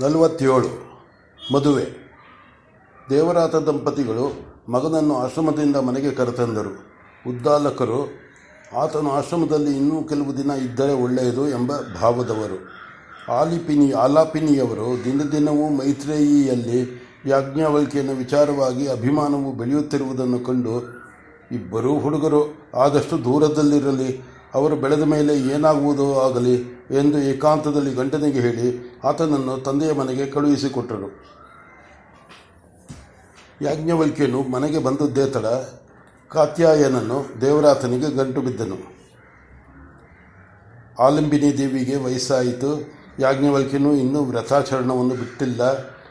ನಲವತ್ತೇಳು. ಮದುವೆ. ದೇವರಾತ ದಂಪತಿಗಳು ಮಗನನ್ನು ಆಶ್ರಮದಿಂದ ಮನೆಗೆ ಕರೆತಂದರು. ಉದ್ದಾಲಕರು, ಆತನು ಆಶ್ರಮದಲ್ಲಿ ಇನ್ನೂ ಕೆಲವು ದಿನ ಇದ್ದರೆ ಒಳ್ಳೆಯದು ಎಂಬ ಭಾವದವರು. ಆಲಿಪಿನಿ, ಆಲಾಪಿನಿಯವರು ದಿನ ದಿನವೂ ಮೈತ್ರೇಯಿಯಲ್ಲಿ ಯಾಜ್ಞವಲ್ಕಿಯನ ವಿಚಾರವಾಗಿ ಅಭಿಮಾನವು ಬೆಳೆಯುತ್ತಿರುವುದನ್ನು ಕಂಡು ಇಬ್ಬರೂ ಹುಡುಗರು, ಆದಷ್ಟು ದೂರದಲ್ಲಿರಲಿ ಅವರು ಬೆಳೆದ ಮೇಲೆ ಏನಾಗುವುದೋ ಆಗಲಿ ಎಂದು ಏಕಾಂತದಲ್ಲಿ ಗಂಟನಿಗೆ ಹೇಳಿ ಆತನನ್ನು ತಂದೆಯ ಮನೆಗೆ ಕಳುಹಿಸಿಕೊಟ್ಟರು. ಯಾಜ್ಞವಲ್ಕ್ಯನು ಮನೆಗೆ ಬಂದದ್ದೇ ತಡ ಕಾತ್ಯಾಯನನ್ನು ದೇವರಾತನಿಗೆ ಗಂಟು ಬಿದ್ದನು. ಆಲಂಬಿನಿ ದೇವಿಗೆ ವಯಸ್ಸಾಯಿತು. ಯಾಜ್ಞವಲ್ಕ್ಯನು ಇನ್ನೂ ವ್ರತಾಚರಣವನ್ನು ಬಿಟ್ಟಿಲ್ಲ.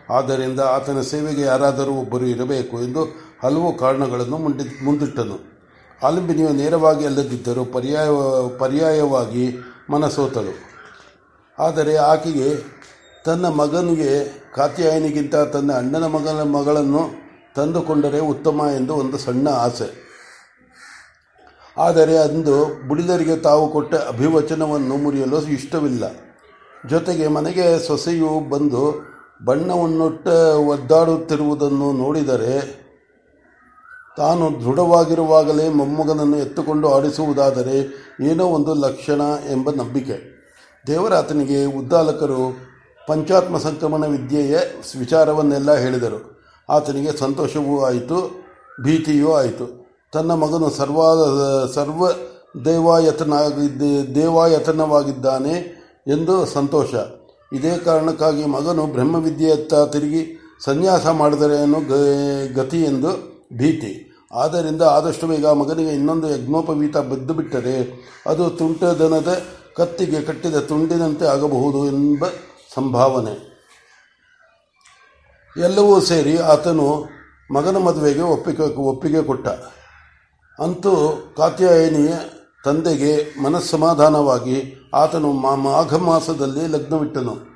ಆದ್ದರಿಂದ ಆತನ ಸೇವೆಗೆ ಯಾರಾದರೂ ಒಬ್ಬರು ಇರಬೇಕು ಎಂದು ಹಲವು ಕಾರಣಗಳನ್ನು ಮುಂದಿಟ್ಟನು. ಆಲಂಬಿನಿಯು ನೇರವಾಗಿ ಅಲ್ಲದಿದ್ದರೂ ಪರ್ಯಾಯ, ಪರ್ಯಾಯವಾಗಿ ಮನಸೋತಳು. ಆದರೆ ಆಕೆಗೆ ತನ್ನ ಮಗನಿಗೆ, ಕಾತ್ಯಾಯನಿಗಿಂತ ತನ್ನ ಅಣ್ಣನ ಮಗನ, ಮಗಳನ್ನು ತಂದುಕೊಂಡರೆ ಉತ್ತಮ ಎಂದು ಒಂದು ಸಣ್ಣ ಆಸೆ. ಆದರೆ ಅಂದು ಬುಡಿದರಿಗೆ ತಾವು ಕೊಟ್ಟ ಅಭಿವಚನವನ್ನು ಮುರಿಯಲು ಇಷ್ಟವಿಲ್ಲ. ಜೊತೆಗೆ ಮನೆಗೆ ಸೊಸೆಯು ಬಂದು ಬಣ್ಣವನ್ನುಟ್ಟ ಒದ್ದಾಡುತ್ತಿರುವುದನ್ನು ನೋಡಿದರೆ ತಾನು ದೃಢವಾಗಿರುವಾಗಲೇ ಮೊಮ್ಮಗನನ್ನು ಎತ್ತುಕೊಂಡು ಆಡಿಸುವುದಾದರೆ ಏನೋ ಒಂದು ಲಕ್ಷಣ ಎಂಬ ನಂಬಿಕೆ. ದೇವರಾತನಿಗೆ ಉದ್ದಾಲಕರು ಪಂಚಾತ್ಮ ಸಂಕ್ರಮಣ ವಿದ್ಯೆಯ ವಿಚಾರವನ್ನೆಲ್ಲ ಹೇಳಿದರು. ಆತನಿಗೆ ಸಂತೋಷವೂ ಆಯಿತು, ಭೀತಿಯೂ ಆಯಿತು. ತನ್ನ ಮಗನು ಸರ್ವ ಸರ್ವ ದೇವಾಯತನಾಗಿದ್ದ ದೇವಾಯತನವಾಗಿದ್ದಾನೆ ಎಂದು ಸಂತೋಷ. ಇದೇ ಕಾರಣಕ್ಕಾಗಿ ಮಗನು ಬ್ರಹ್ಮವಿದ್ಯೆಯತ್ತ ತಿರುಗಿ ಸನ್ಯಾಸ ಮಾಡಿದರೆ ಗತಿ ಎಂದು ಭೀತಿ. ಆದ್ದರಿಂದ ಆದಷ್ಟು ಬೇಗ ಮಗನಿಗೆ ಇನ್ನೊಂದು ಯಜ್ಞೋಪವೀತ ಬಿದ್ದು ಬಿಟ್ಟರೆ ಅದು ತುಂಟದನದ ಕತ್ತಿಗೆ ಕಟ್ಟಿದ ತುಂಡಿನಂತೆ ಆಗಬಹುದು ಎಂಬ ಸಂಭಾವನೆ. ಎಲ್ಲವೂ ಸೇರಿ ಆತನು ಮಗನ ಮದುವೆಗೆ ಒಪ್ಪಿಗೆ ಒಪ್ಪಿಗೆ ಕೊಟ್ಟ. ಅಂತೂ ಕಾತ್ಯಾಯನಿಯ ತಂದೆಗೆ ಮನಸ್ಸಮಾಧಾನವಾಗಿ ಆತನು ಮಾಘ ಮಾಸದಲ್ಲಿ ಲಗ್ನವಿಟ್ಟನು.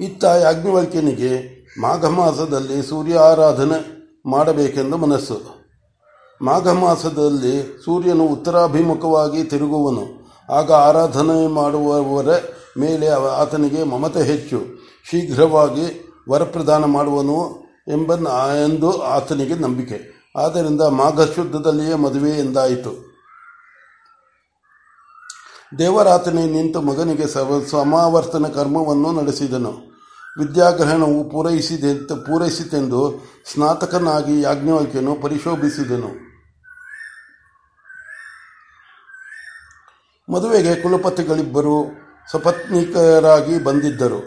ಇತ್ತ ಯಾಜ್ಞವಲ್ಕ್ಯನಿಗೆ ಮಾಘ ಮಾಸದಲ್ಲಿ ಸೂರ್ಯ ಆರಾಧನೆ ಮಾಡಬೇಕೆಂದು ಮನಸ್ಸು. ಮಾಘ ಮಾಸದಲ್ಲಿ ಸೂರ್ಯನು ಉತ್ತರಾಭಿಮುಖವಾಗಿ ತಿರುಗುವನು. ಆಗ ಆರಾಧನೆ ಮಾಡುವವರ ಮೇಲೆ ಆತನಿಗೆ ಮಮತೆ ಹೆಚ್ಚು. ಶೀಘ್ರವಾಗಿ ವರಪ್ರದಾನ ಮಾಡುವನು ಎಂಬ ಎಂದು ಆತನಿಗೆ ನಂಬಿಕೆ. ಆದ್ದರಿಂದ ಮಾಘ ಶುದ್ಧದಲ್ಲಿಯೇ ಮದುವೆ ಎಂದಾಯಿತು. ದೇವರಾತನೇ ನಿಂತು ಮಗನಿಗೆ ಸಮಾವರ್ತನ ಕರ್ಮವನ್ನು ನಡೆಸಿದನು. ವಿದ್ಯಾಗ್ರಹಣವು ಪೂರೈಸಿದೆ ಪೂರೈಸಿತೆಂದು ಸ್ನಾತಕನಾಗಿ ಯಾಜ್ಞವಲ್ಕ್ಯನು ಪರಿಶೋಭಿಸಿದನು. ಮದುವೆಗೆ ಕುಲಪತಿಗಳಿಬ್ಬರು ಸಪತ್ನಿಕರಾಗಿ ಬಂದಿದ್ದರು.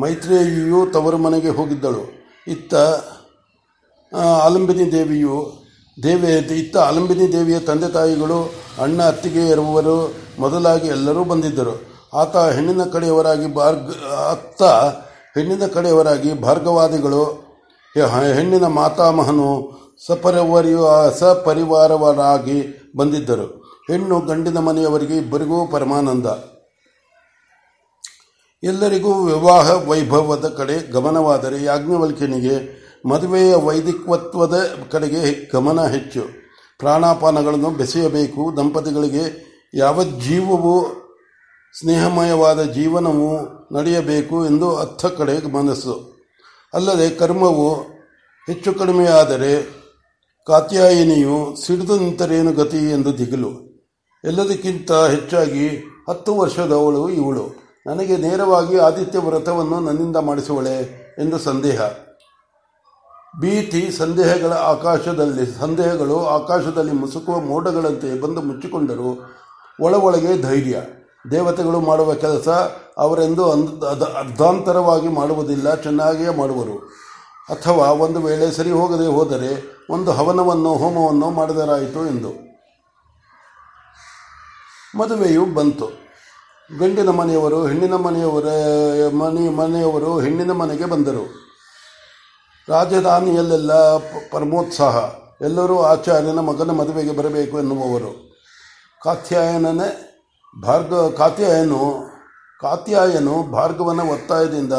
ಮೈತ್ರೇಯಿಯು ತವರು ಮನೆಗೆ ಹೋಗಿದ್ದಳು. ಇತ್ತ ಆಲಂಬಿನಿ ದೇವಿಯು, ದೇವಿ, ಇತ್ತ ಆಲಂಬಿನಿ ದೇವಿಯ ತಂದೆ ತಾಯಿಗಳು, ಅಣ್ಣ ಅತ್ತಿಗೆ ಇರುವವರು ಮೊದಲಾಗಿ ಎಲ್ಲರೂ ಬಂದಿದ್ದರು. ಆತ ಹೆಣ್ಣಿನ ಕಡೆಯವರಾಗಿ ಬಾರ್ಗ್, ಅತ್ತ ಹೆಣ್ಣಿನ ಕಡೆಯವರಾಗಿ ಭಾರ್ಗವಾದಿಗಳು ಹೆಣ್ಣಿನ ಮಾತಾಮಹನು ಸಪರಿವರಿಯ ಸಪರಿವಾರವರಾಗಿ ಬಂದಿದ್ದರು. ಹೆಣ್ಣು ಗಂಡಿನ ಮನೆಯವರಿಗೆ ಇಬ್ಬರಿಗೂ ಪರಮಾನಂದ. ಎಲ್ಲರಿಗೂ ವಿವಾಹ ವೈಭವದ ಕಡೆ ಗಮನವಾದರೆ ಯಾಜ್ಞವಲ್ಕ್ಯನಿಗೆ ಮದುವೆಯ ವೈದಿಕತ್ವದ ಕಡೆಗೆ ಗಮನ ಹೆಚ್ಚು. ಪ್ರಾಣಾಪಾನಗಳನ್ನು ಬೆಸೆಯಬೇಕು, ದಂಪತಿಗಳಿಗೆ ಯಾವ ಜೀವವು ಸ್ನೇಹಮಯವಾದ ಜೀವನವು ನಡೆಯಬೇಕು ಎಂದು ಅರ್ಥ ಕಡೆ ಮನಸ್ಸು. ಅಲ್ಲದೆ ಕರ್ಮವು ಹೆಚ್ಚು ಕಡಿಮೆಯಾದರೆ ಕಾತ್ಯಾಯಿನಿಯು ಸಿಡಿದು ನಿಂತರೇನು ಗತಿ ಎಂದು ದಿಗಿಲು. ಎಲ್ಲದಕ್ಕಿಂತ ಹೆಚ್ಚಾಗಿ ಹತ್ತು ವರ್ಷದವಳು ಇವಳು. ನನಗೆ ನೇರವಾಗಿ ಆದಿತ್ಯ ವ್ರತವನ್ನು ನನ್ನಿಂದ ಮಾಡಿಸುವಳೆ ಎಂದು ಸಂದೇಹ. ಭೀತಿ ಸಂದೇಹಗಳ ಆಕಾಶದಲ್ಲಿ, ಸಂದೇಹಗಳು ಆಕಾಶದಲ್ಲಿ ಮುಸುಕುವ ಮೋಡಗಳಂತೆ ಬಂದು ಮುಚ್ಚಿಕೊಂಡರು ಒಳ ಧೈರ್ಯ. ದೇವತೆಗಳು ಮಾಡುವ ಕೆಲಸ ಅವರೆಂದು ಅರ್ಧಾಂತರವಾಗಿ ಮಾಡುವುದಿಲ್ಲ, ಚೆನ್ನಾಗಿಯೇ ಮಾಡುವರು. ಅಥವಾ ಒಂದು ವೇಳೆ ಸರಿ ಹೋಗದೆ ಹೋದರೆ ಒಂದು ಹವನವನ್ನು, ಹೋಮವನ್ನು ಮಾಡಿದರಾಯಿತು ಎಂದು. ಮದುವೆಯು ಬಂತು. ಗಂಡಿನ ಮನೆಯವರು ಹೆಣ್ಣಿನ ಮನೆಯವರ, ಮನೆ, ಮನೆಯವರು ಹೆಣ್ಣಿನ ಮನೆಗೆ ಬಂದರು. ರಾಜಧಾನಿಯಲ್ಲೆಲ್ಲ ಪರಮೋತ್ಸಾಹ. ಎಲ್ಲರೂ ಆಚಾರ್ಯನ ಮಗನ ಮದುವೆಗೆ ಬರಬೇಕು ಎನ್ನುವವರು. ಕಾತ್ಯಾಯನನೇ ಭಾರ್ಗ ಕಾತ್ಯಾಯನು ಕಾತ್ಯಾಯನು ಭಾರ್ಗವನ ಒತ್ತಾಯದಿಂದ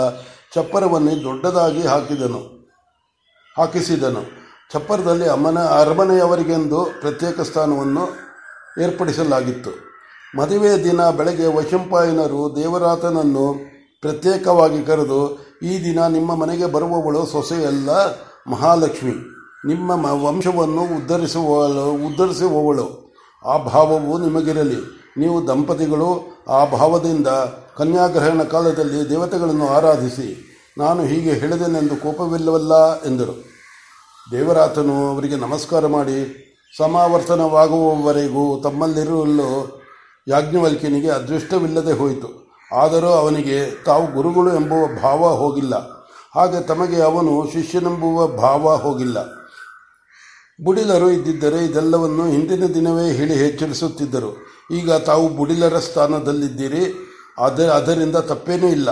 ಚಪ್ಪರವನ್ನು ದೊಡ್ಡದಾಗಿ ಹಾಕಿದನು, ಹಾಕಿಸಿದನು. ಚಪ್ಪರದಲ್ಲಿ ಅಮ್ಮನ ಅರಮನೆಯವರಿಗೆಂದು ಪ್ರತ್ಯೇಕ ಸ್ಥಾನವನ್ನು ಏರ್ಪಡಿಸಲಾಗಿತ್ತು. ಮದುವೆಯ ದಿನ ಬೆಳಗ್ಗೆ ವೈಶಂಪಾಯನರು ದೇವರಾತನನ್ನು ಪ್ರತ್ಯೇಕವಾಗಿ ಕರೆದು, ಈ ದಿನ ನಿಮ್ಮ ಮನೆಗೆ ಬರುವವಳು ಸೊಸೆಯಲ್ಲ ಮಹಾಲಕ್ಷ್ಮಿ. ನಿಮ್ಮ ವಂಶವನ್ನು ಉದ್ಧರಿಸುವ ಉದ್ಧರಿಸುವವಳು. ಆ ಭಾವವು ನಿಮಗಿರಲಿ. ನೀವು ದಂಪತಿಗಳು ಆ ಭಾವದಿಂದ ಕನ್ಯಾಗ್ರಹಣ ಕಾಲದಲ್ಲಿ ದೇವತೆಗಳನ್ನು ಆರಾಧಿಸಿ, ನಾನು ಹೀಗೆ ಹೇಳಿದೆನೆಂದು ಕೋಪವಿಲ್ಲವಲ್ಲ ಎಂದರು. ದೇವರಾತನು ಅವರಿಗೆ ನಮಸ್ಕಾರ ಮಾಡಿ, ಸಮಾವರ್ತನವಾಗುವವರೆಗೂ ತಮ್ಮಲ್ಲಿರಲು ಯಾಜ್ಞವಲ್ಕಿನಿಗೆ ಅದೃಷ್ಟವಿಲ್ಲದೆ ಹೋಯಿತು. ಆದರೂ ಅವನಿಗೆ ತಾವು ಗುರುಗಳು ಎಂಬುವ ಭಾವ ಹೋಗಿಲ್ಲ. ಹಾಗೆ ತಮಗೆ ಅವನು ಶಿಷ್ಯನೆಂಬುವ ಭಾವ ಹೋಗಿಲ್ಲ. ಬುಡಿಲರು ಇದ್ದಿದ್ದರೆ ಇದೆಲ್ಲವನ್ನು ಹಿಂದಿನ ದಿನವೇ ಹೇಳಿ ಎಚ್ಚರಿಸುತ್ತಿದ್ದರು. ಈಗ ತಾವು ಬುಡಿಲರ ಸ್ಥಾನದಲ್ಲಿದ್ದೀರಿ. ಅದ, ಅದರಿಂದ ತಪ್ಪೇನೂ ಇಲ್ಲ.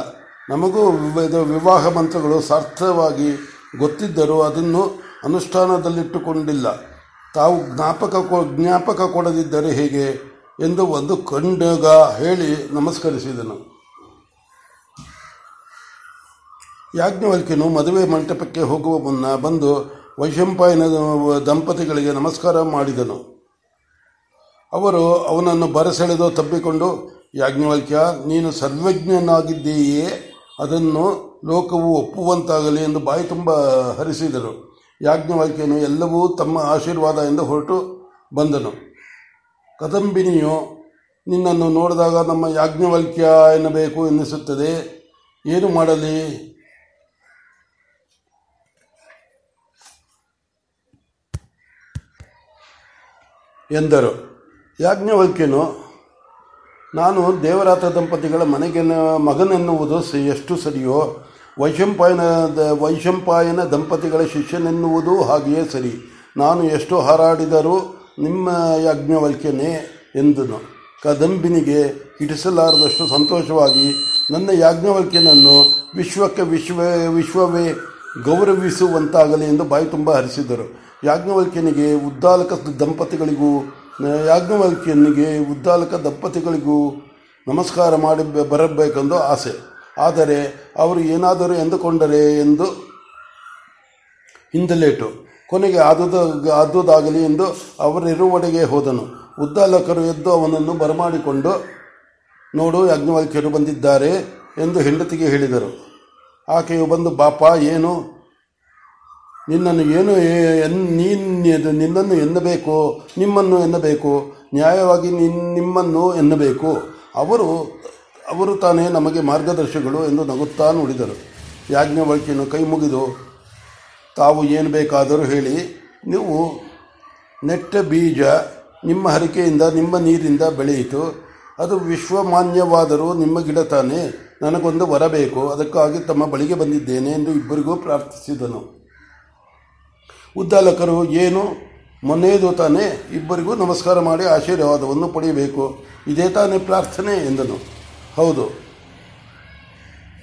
ನಮಗೂ ವಿವ- ವಿವಾಹ ಮಂತ್ರಗಳು ಸಾರ್ಥವಾಗಿ ಗೊತ್ತಿದ್ದರೂ ಅದನ್ನು ಅನುಷ್ಠಾನದಲ್ಲಿಟ್ಟುಕೊಂಡಿಲ್ಲ. ತಾವು ಜ್ಞಾಪಕ ಜ್ಞಾಪಕ ಕೊಡದಿದ್ದರೆ ಹೇಗೆ ಎಂದು ಒಂದು ಕಂಡಗ ಹೇಳಿ ನಮಸ್ಕರಿಸಿದನು. ಯಾಜ್ಞವಲ್ಕ್ಯನು ಮದುವೆ ಮಂಟಪಕ್ಕೆ ಹೋಗುವ ಮುನ್ನ ಬಂದು ವೈಶಂಪಾಯನ ದಂಪತಿಗಳಿಗೆ ನಮಸ್ಕಾರ ಮಾಡಿದನು. ಅವರು ಅವನನ್ನು ಬರಸೆಳೆದು ತಬ್ಬಿಕೊಂಡು, ಯಾಜ್ಞವಲ್ಕ್ಯ, ನೀನು ಸರ್ವಜ್ಞನಾಗಿದ್ದೀಯೇ, ಅದನ್ನು ಲೋಕವು ಒಪ್ಪುವಂತಾಗಲಿ ಎಂದು ಬಾಯಿ ತುಂಬ ಹರಿಸಿದರು. ಯಾಜ್ಞವಲ್ಕ್ಯನು ಎಲ್ಲವೂ ತಮ್ಮ ಆಶೀರ್ವಾದ ಎಂದು ಹೊರಟು ಬಂದನು. ಕದಂಬಿನಿಯು, ನಿನ್ನನ್ನು ನೋಡಿದಾಗ ನಮ್ಮ ಯಾಜ್ಞವಲ್ಕ್ಯ ಎನ್ನಬೇಕು ಎನ್ನಿಸುತ್ತದೆ. ಏನು ಮಾಡಲಿ? ಎಂದರು. ಯಾಜ್ಞವಲ್ಕ್ಯನು, ನಾನು ದೇವರಾತ ದಂಪತಿಗಳ ಮನೆಗೆ ಮಗನೆನ್ನುವುದು ಎಷ್ಟು ಸರಿಯೋ? ವೈಶಂಪಾಯನ ವೈಶಂಪಾಯನ ದಂಪತಿಗಳ ಶಿಷ್ಯನೆನ್ನುವುದೂ ಹಾಗೆಯೇ ಸರಿ. ನಾನು ಎಷ್ಟು ಹಾರಾಡಿದರೂ ನಿಮ್ಮ ಯಾಜ್ಞವಲ್ಕ್ಯನೇ ಎಂದನು. ಕದಂಬಿನಿಗೆ ಹಿಡಿಸಲಾರದಷ್ಟು ಸಂತೋಷವಾಗಿ, ನನ್ನ ಯಾಜ್ಞವಲ್ಕ್ಯನನ್ನು ವಿಶ್ವಕ್ಕೆ ವಿಶ್ವ, ವಿಶ್ವವೇ ಗೌರವಿಸುವಂತಾಗಲಿ ಎಂದು ಬಾಯಿ ತುಂಬ ಹರಿಸಿದರು. ಯಾಜ್ಞವಲ್ಕ್ಯನಿಗೆ ಉದ್ದಾಲಕ ದಂಪತಿಗಳಿಗೂ ಯಾಜ್ಞವಲ್ಕ್ಯನಿಗೆ ಉದ್ದಾಲಕ ದಂಪತಿಗಳಿಗೂ ನಮಸ್ಕಾರ ಮಾಡಿ ಬರಬೇಕೆಂದು ಆಸೆ. ಆದರೆ ಅವರು ಏನಾದರೂ ಎಂದುಕೊಂಡರೆ ಎಂದು ಹಿಂದಲೇಟು. ಕೊನೆಗೆ ಆದುದ, ಆದುದಾಗಲಿ ಎಂದು ಅವರಿರುವಡೆಗೆ ಹೋದನು. ಉದ್ದಾಲಕರು ಎದ್ದು ಅವನನ್ನು ಬರಮಾಡಿಕೊಂಡು, ನೋಡು, ಯಾಜ್ಞವಲ್ಕ್ಯರು ಬಂದಿದ್ದಾರೆ ಎಂದು ಹೆಂಡತಿಗೆ ಹೇಳಿದರು. ಆಕೆಯು ಬಂದು, ಬಾಪ, ಏನು? ನಿನ್ನನ್ನು ಏನು ನೀನು ನಿನ್ನನ್ನು ಎನ್ನಬೇಕು, ನಿಮ್ಮನ್ನು ಎನ್ನಬೇಕು, ನ್ಯಾಯವಾಗಿ ನಿನ್ ನಿಮ್ಮನ್ನು ಎನ್ನಬೇಕು. ಅವರು ಅವರು ತಾನೇ ನಮಗೆ ಮಾರ್ಗದರ್ಶಿಗಳು ಎಂದು ನಗುತ್ತಾ ನುಡಿದರು. ಯಾಜ್ಞವಳಿಕೆಯನ್ನು ಕೈ ಮುಗಿದು, ತಾವು ಏನು ಬೇಕಾದರೂ ಹೇಳಿ, ನೀವು ನೆಟ್ಟ ಬೀಜ ನಿಮ್ಮ ಹರಿಕೆಯಿಂದ, ನಿಮ್ಮ ನೀರಿಂದ ಬೆಳೆಯಿತು. ಅದು ವಿಶ್ವಮಾನ್ಯವಾದರೂ ನಿಮ್ಮ ಗಿಡ ತಾನೇ. ನನಗೊಂದು ವರ ಬೇಕು ಅದಕ್ಕಾಗಿ ತಮ್ಮ ಬಳಿಗೆ ಬಂದಿದ್ದೇನೆ ಎಂದು ಇಬ್ಬರಿಗೂ ಪ್ರಾರ್ಥಿಸಿದನು. ಉದ್ದಾಲಕರು ಏನು? ಮೊನ್ನೆಯದು ತಾನೇ ಇಬ್ಬರಿಗೂ ನಮಸ್ಕಾರ ಮಾಡಿ ಆಶೀರ್ವಾದವನ್ನು ಪಡೆಯಬೇಕು. ಇದೇ ತಾನೇ ಪ್ರಾರ್ಥನೆ ಎಂದನು. ಹೌದು.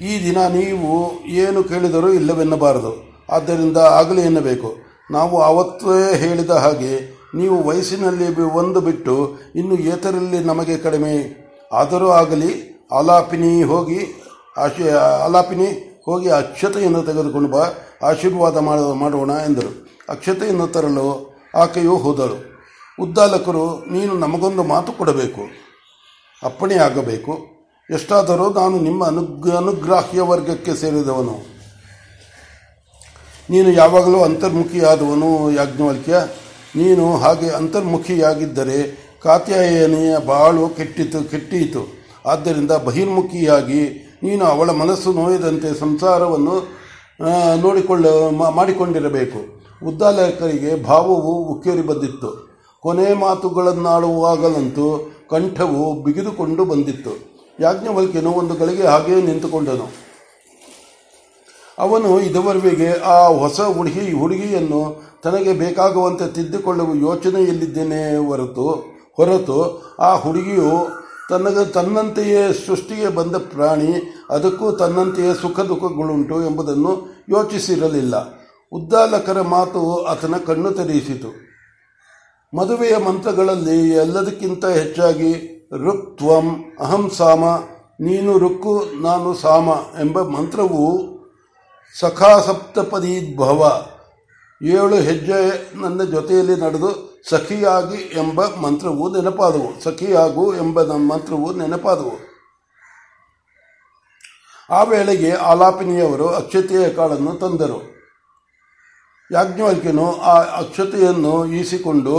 ಈ ದಿನ ನೀವು ಏನು ಕೇಳಿದರೂ ಇಲ್ಲವೆನ್ನಬಾರದು. ಆದ್ದರಿಂದ ಆಗಲಿ ಎನ್ನಬೇಕು. ನಾವು ಆವತ್ತೇ ಹೇಳಿದ ಹಾಗೆ ನೀವು ವಯಸ್ಸಿನಲ್ಲಿ ಒಂದು ಬಿಟ್ಟು ಇನ್ನು ಏತರಲ್ಲಿ ನಮಗೆ ಕಡಿಮೆ. ಆದರೂ ಆಗಲಿ ಆಲಾಪಿನಿ ಹೋಗಿ ಆಶಿ ಆಲಾಪಿನಿ ಹೋಗಿ ಅಕ್ಷತೆಯನ್ನು ತೆಗೆದುಕೊಂಡು ಬಾ. ಆಶೀರ್ವಾದ ಮಾಡ ಮಾಡೋಣ ಎಂದರು. ಅಕ್ಷತೆಯನ್ನು ತರಲು ಆಕೆಯು ಹೋದಳು. ಉದ್ದಾಲಕರು, ನೀನು ನಮಗೊಂದು ಮಾತು ಕೊಡಬೇಕು. ಅಪ್ಪಣೆಯಾಗಬೇಕು. ಎಷ್ಟಾದರೂ ನಾನು ನಿಮ್ಮ ಅನುಗ್ ಅನುಗ್ರಾಹ್ಯ ವರ್ಗಕ್ಕೆ ಸೇರಿದವನು. ನೀನು ಯಾವಾಗಲೂ ಅಂತರ್ಮುಖಿಯಾದವನು, ಯಾಜ್ಞವಲ್ಕ್ಯ. ನೀನು ಹಾಗೆ ಅಂತರ್ಮುಖಿಯಾಗಿದ್ದರೆ ಕಾತ್ಯಾಯನಿಯ ಬಾಳು ಕೆಟ್ಟಿತು, ಕೆಟ್ಟೀತು. ಆದ್ದರಿಂದ ಬಹಿರ್ಮುಖಿಯಾಗಿ ನೀನು ಅವಳ ಮನಸ್ಸು ನೋಯದಂತೆ ಸಂಸಾರವನ್ನು ನೋಡಿಕೊಳ್ಳ ಮಾಡಿಕೊಂಡಿರಬೇಕು. ಉದ್ದಾಲಕರಿಗೆ ಭಾವವು ಉಕ್ಕೇರಿ ಬಂದಿತ್ತು. ಕೊನೆ ಮಾತುಗಳನ್ನಾಡುವಾಗಲಂತೂ ಕಂಠವು ಬಿಗಿದುಕೊಂಡು ಬಂದಿತ್ತು. ಯಾಜ್ಞವಲ್ಕ್ಯನು ಒಂದು ಗಳಿಗೆ ಹಾಗೆಯೇ ನಿಂತುಕೊಂಡನು. ಅವನು ಇದುವರೆಗೆ ಆ ಹೊಸ ಹುಡುಗಿ ಹುಡುಗಿಯನ್ನು ತನಗೆ ಬೇಕಾಗುವಂತೆ ತಿದ್ದುಕೊಳ್ಳುವ ಯೋಚನೆಯಲ್ಲಿದ್ದೇನೆ ಹೊರತು ಹೊರತು ಆ ಹುಡುಗಿಯು ತನಗೆ ತನ್ನಂತೆಯೇ ಸೃಷ್ಟಿಗೆ ಬಂದ ಪ್ರಾಣಿ, ಅದಕ್ಕೂ ತನ್ನಂತೆಯೇ ಸುಖ ದುಃಖಗಳುಂಟು ಎಂಬುದನ್ನು ಯೋಚಿಸಿರಲಿಲ್ಲ. ಉದ್ದಾಲಕರ ಮಾತು ಆತನ ಕಣ್ಣು ತೆರೆಯಿಸಿತು. ಮದುವೆಯ ಮಂತ್ರಗಳಲ್ಲಿ ಎಲ್ಲದಕ್ಕಿಂತ ಹೆಚ್ಚಾಗಿ ಋಕ್ತ್ವಂ ಅಹಂ ಸಾಮ, ನೀನು ರುಕ್ಕು ನಾನು ಸಾಮ ಎಂಬ ಮಂತ್ರವು ಸಖಾ ಸಪ್ತಪದೀದ್ಭವ, ಏಳು ಹೆಜ್ಜೆ ನನ್ನ ಜೊತೆಯಲ್ಲಿ ನಡೆದು ಸಖಿಯಾಗಿ ಎಂಬ ಮಂತ್ರವು ನೆನಪಾದವು. ಸಖಿಯಾಗು ಎಂಬ ಮಂತ್ರವು ನೆನಪಾದವು. ಆ ವೇಳೆಗೆ ಆಲಾಪಿನಿಯವರು ಅಕ್ಷತೆಯ ಕಾಳನ್ನು ತಂದರು. ಯಾಜ್ಞವಲ್ಕ್ಯನು ಆ ಅಕ್ಷತೆಯನ್ನು ಈಸಿಕೊಂಡು,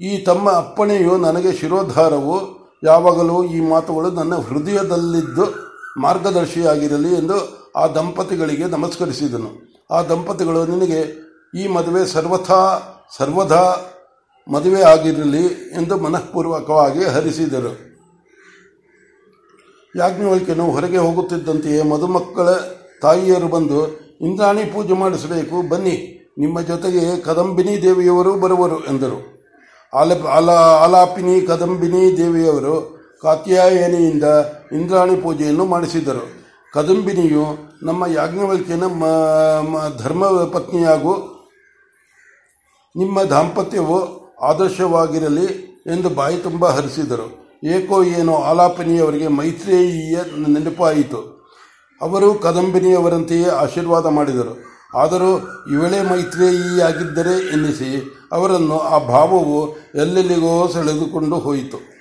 ಈ ತಮ್ಮ ಅಪ್ಪಣೆಯು ನನಗೆ ಶಿರೋಧಾರವು, ಯಾವಾಗಲೂ ಈ ಮಾತುಗಳು ನನ್ನ ಹೃದಯದಲ್ಲಿದ್ದು ಮಾರ್ಗದರ್ಶಿಯಾಗಿರಲಿ ಎಂದು ಆ ದಂಪತಿಗಳಿಗೆ ನಮಸ್ಕರಿಸಿದನು. ಆ ದಂಪತಿಗಳು, ನಿನಗೆ ಈ ಮದುವೆ ಸರ್ವಥಾ, ಸರ್ವದಾ ಮದುವೆ ಆಗಿರಲಿ ಎಂದು ಮನಃಪೂರ್ವಕವಾಗಿ ಹರಿಸಿದರು. ಯಾಜ್ಞವಲ್ಕ್ಯನು ಹೊರಗೆ ಹೋಗುತ್ತಿದ್ದಂತೆಯೇ ಮದುಮಕ್ಕಳ ತಾಯಿಯರು ಬಂದು ಇಂದ್ರಾಣಿ ಪೂಜೆ ಮಾಡಿಸಬೇಕು, ಬನ್ನಿ. ನಿಮ್ಮ ಜೊತೆಗೆ ಕದಂಬಿನಿ ದೇವಿಯವರು ಬರುವರು ಎಂದರು. ಆಲಪ ಅಲ ಆಲಾಪಿನಿ ಕದಂಬಿನಿ ದೇವಿಯವರು ಕಾತ್ಯಾಯನಿಯಿಂದ ಇಂದ್ರಾಣಿ ಪೂಜೆಯನ್ನು ಮಾಡಿಸಿದರು. ಕದಂಬಿನಿಯು ನಮ್ಮ ಯಾಜ್ಞವಲ್ಕ್ಯನ ಧರ್ಮ ಪತ್ನಿಯಾಗೂ. ನಿಮ್ಮ ದಾಂಪತ್ಯವು ಆದರ್ಶವಾಗಿರಲಿ ಎಂದು ಬಾಯಿ ತುಂಬ ಹರಿಸಿದರು. ಏಕೋ ಏನೋ ಆಲಾಪಿನಿಯವರಿಗೆ ಮೈತ್ರೇಯಿಯ ನೆನಪಾಯಿತು. ಅವರು ಕದಂಬಿನಿಯವರಂತೆಯೇ ಆಶೀರ್ವಾದ ಮಾಡಿದರು. ಆದರೂ ಇವಳೆ ಮೈತ್ರೇಯಿಯಾಗಿದ್ದರೆ ಎನ್ನಿಸಿ ಅವರನ್ನು ಆ ಭಾವವು ಎಲ್ಲೆಲ್ಲಿಗೋ ಸೆಳೆದುಕೊಂಡು ಹೋಯಿತು.